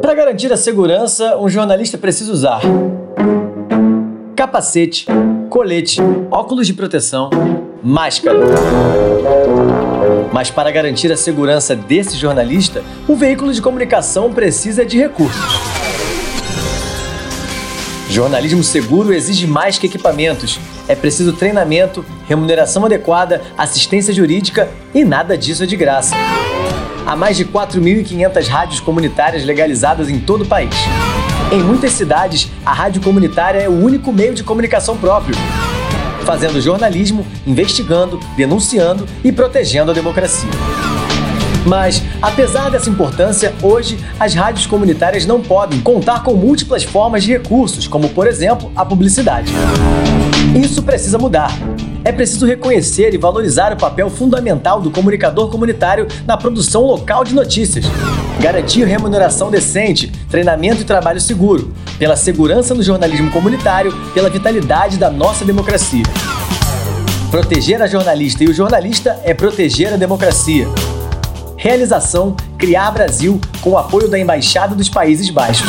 Para garantir a segurança, um jornalista precisa usar capacete, colete, óculos de proteção, máscara. Mas para garantir a segurança desse jornalista, o veículo de comunicação precisa de recursos. Jornalismo seguro exige mais que equipamentos. É preciso treinamento, remuneração adequada, assistência jurídica e nada disso é de graça. Há mais de 4.500 rádios comunitárias legalizadas em todo o país. Em muitas cidades, a rádio comunitária é o único meio de comunicação próprio, fazendo jornalismo, investigando, denunciando e protegendo a democracia. Mas, apesar dessa importância, hoje as rádios comunitárias não podem contar com múltiplas formas de recursos, como por exemplo a publicidade. Isso precisa mudar. É preciso reconhecer e valorizar o papel fundamental do comunicador comunitário na produção local de notícias. Garantir remuneração decente, treinamento e trabalho seguro, pela segurança no jornalismo comunitário, pela vitalidade da nossa democracia. Proteger a jornalista e o jornalista é proteger a democracia. Realização Criar Brasil com o apoio da Embaixada dos Países Baixos.